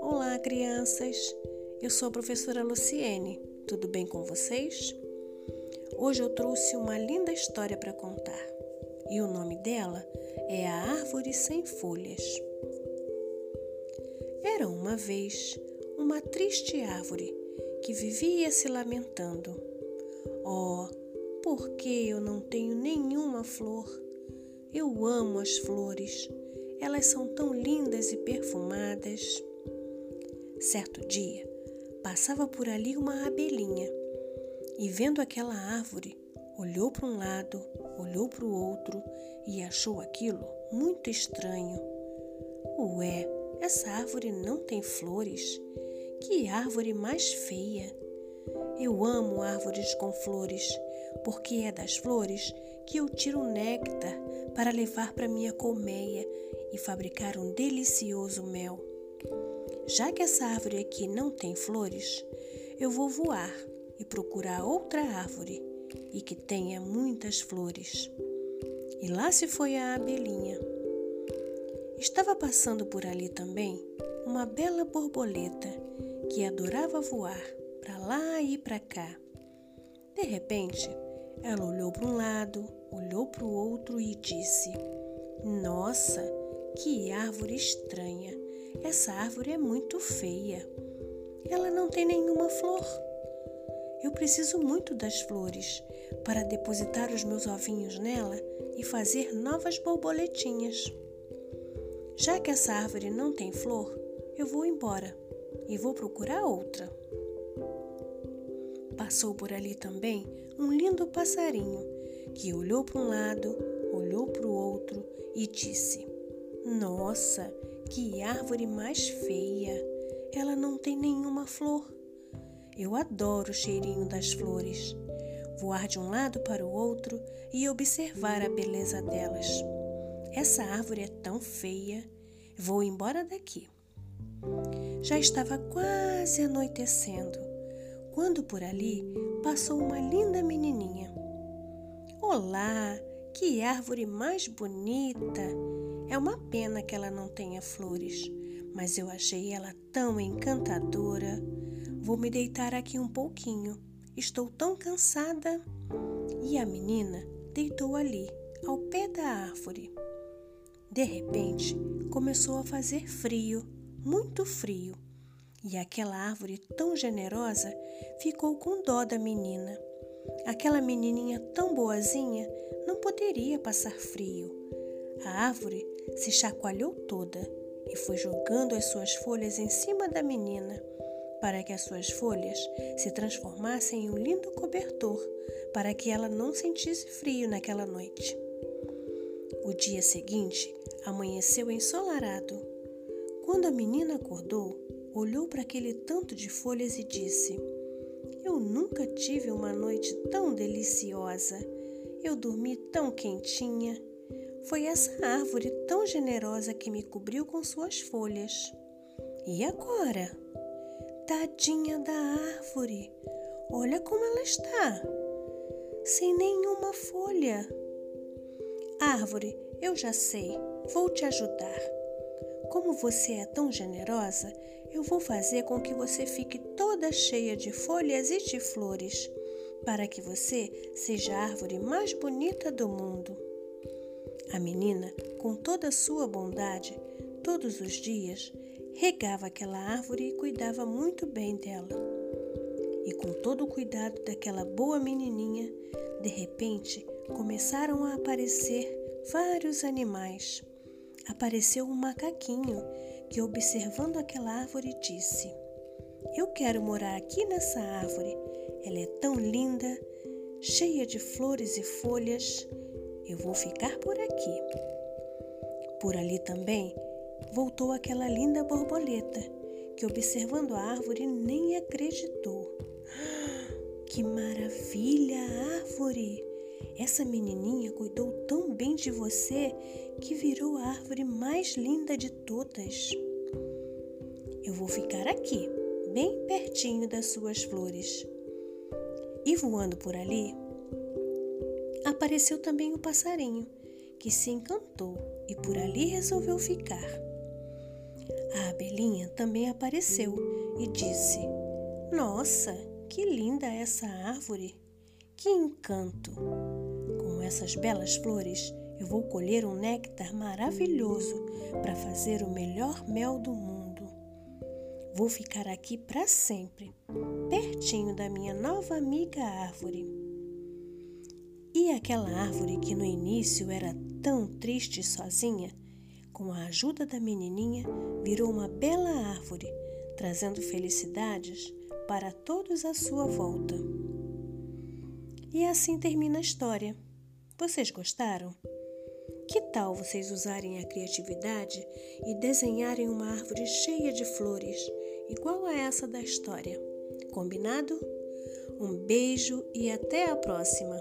Olá, crianças. Eu sou a professora Luciene. Tudo bem com vocês? Hoje eu trouxe uma linda história para contar. E o nome dela é A Árvore Sem Folhas. Era uma vez uma triste árvore que vivia se lamentando. Oh, por que eu não tenho nenhuma flor? Eu amo as flores, elas são tão lindas e perfumadas. Certo dia, passava por ali uma abelhinha e, vendo aquela árvore, olhou para um lado, olhou para o outro e achou aquilo muito estranho. Ué, essa árvore não tem flores. Que árvore mais feia! Eu amo árvores com flores, porque é das flores que eu tiro o néctar para levar para minha colmeia e fabricar um delicioso mel. Já que essa árvore aqui não tem flores, eu vou voar e procurar outra árvore e que tenha muitas flores. E lá se foi a abelhinha. Estava passando por ali também uma bela borboleta que adorava voar para lá e para cá. De repente, ela olhou para um lado, olhou para o outro e disse: Nossa, que árvore estranha! Essa árvore é muito feia. Ela não tem nenhuma flor. Eu preciso muito das flores para depositar os meus ovinhos nela e fazer novas borboletinhas. Já que essa árvore não tem flor, eu vou embora e vou procurar outra. Passou por ali também um lindo passarinho que olhou para um lado, olhou para o outro e disse: Nossa, que árvore mais feia! Ela não tem nenhuma flor. Eu adoro o cheirinho das flores. Voar de um lado para o outro e observar a beleza delas. Essa árvore é tão feia. Vou embora daqui. Já estava quase anoitecendo quando por ali passou uma linda menininha. Olá, que árvore mais bonita! É uma pena que ela não tenha flores, mas eu achei ela tão encantadora. Vou me deitar aqui um pouquinho. Estou tão cansada. E a menina deitou ali, ao pé da árvore. De repente, começou a fazer frio, muito frio. E aquela árvore tão generosa ficou com dó da menina. Aquela menininha tão boazinha não poderia passar frio. A árvore se chacoalhou toda e foi jogando as suas folhas em cima da menina, para que as suas folhas se transformassem em um lindo cobertor, para que ela não sentisse frio naquela noite. O dia seguinte amanheceu ensolarado. Quando a menina acordou, olhou para aquele tanto de folhas e disse: Eu nunca tive uma noite tão deliciosa. Eu dormi tão quentinha. Foi essa árvore tão generosa que me cobriu com suas folhas. E agora? Tadinha da árvore! Olha como ela está! Sem nenhuma folha. Árvore, eu já sei, vou te ajudar. Como você é tão generosa, eu vou fazer com que você fique toda cheia de folhas e de flores, para que você seja a árvore mais bonita do mundo. A menina, com toda a sua bondade, todos os dias, regava aquela árvore e cuidava muito bem dela. E com todo o cuidado daquela boa menininha, de repente começaram a aparecer vários animais. Apareceu um macaquinho que, observando aquela árvore, disse: Eu quero morar aqui nessa árvore. Ela é tão linda, cheia de flores e folhas. Eu vou ficar por aqui. Por ali também voltou aquela linda borboleta, que, observando a árvore, nem acreditou. Que maravilha, árvore! Essa menininha cuidou tão bem de você que virou a árvore mais linda de todas. Eu vou ficar aqui, bem pertinho das suas flores. E voando por ali, apareceu também o passarinho, que se encantou e por ali resolveu ficar. A abelhinha também apareceu e disse: Nossa, que linda essa árvore! Que encanto! Com essas belas flores, eu vou colher um néctar maravilhoso para fazer o melhor mel do mundo. Vou ficar aqui para sempre, pertinho da minha nova amiga árvore. E aquela árvore que no início era tão triste e sozinha, com a ajuda da menininha, virou uma bela árvore, trazendo felicidades para todos à sua volta. E assim termina a história. Vocês gostaram? Que tal vocês usarem a criatividade e desenharem uma árvore cheia de flores, igual a essa da história? Combinado? Um beijo e até a próxima!